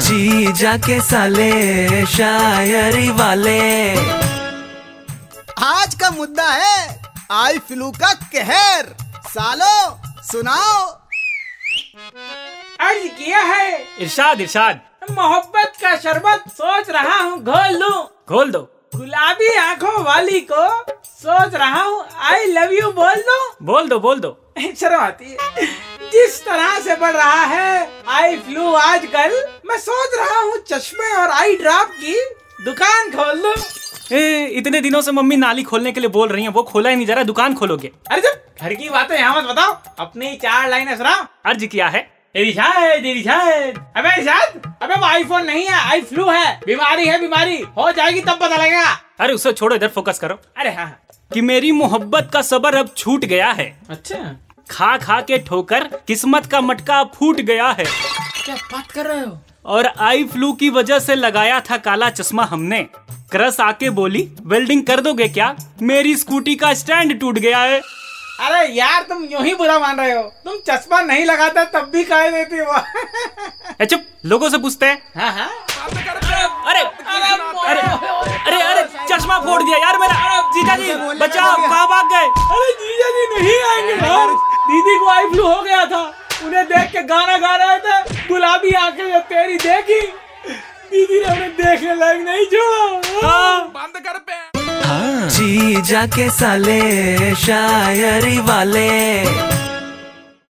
जी जाके साले शायरी वाले। आज का मुद्दा है आई फ्लू का कहर। सालो सुनाओ। अर्ज़ किया है? इरशाद इरशाद। मोहब्बत का शरबत सोच रहा हूँ घोल लूँ। घोल दो। गुलाबी आँखों वाली को सोच रहा हूँ आई लव यू बोल दो। बोल दो बोल दो। शर्म आती है। जिस तरह से बढ़ रहा है आई फ्लू आजकल मैं सोच रहा हूँ चश्मे और आई ड्रॉप की दुकान खोल लूँ। ए, इतने दिनों से मम्मी नाली खोलने के लिए बोल रही हैं वो खोला ही नहीं जा रहा दुकान खोलोगे। अरे जब घर की बातें यहाँ मत बताओ। अपनी चार लाइनें सुनाओ। अर्ज़ किया है। इरशाद इरशाद अबे इरशाद अबे वो आईफोन नहीं है आई फ्लू है। बीमारी है बीमारी। हो जाएगी तब पता लगेगा। अरे उसे छोड़ो इधर फोकस करो। अरे हाँ हाँ। कि मेरी मोहब्बत का सबर अब छूट गया है। अच्छा। खा खा के ठोकर किस्मत का मटका फूट गया है। क्या बात कर रहे हो? और आई फ्लू की वजह से लगाया था काला चश्मा हमने। क्रस आके बोली वेल्डिंग कर दोगे क्या? मेरी स्कूटी का स्टैंड टूट गया है। अरे यार तुम यूँ ही बुरा मान रहे हो। तुम चश्मा नहीं लगाता तब भी कह देती हो? चुप। लोगों से पूछते हैं। हाँ हाँ। अरे अरे अरे अरे चश्मा फोड़ दिया यार मेरा। जीजा जी बचाओ कहाँ भाग गए? अरे जीजा जी नहीं आएँगे यार दीदी को आई फ्लू हो गया था। उन्हें देख के गाना गा रहे थे। गुलाबी आँखें जब तेरी देखी? दीदी ने हमें देखने लायक नहीं छोड़ा। हाँ। जी जाके साले शायरी वाले।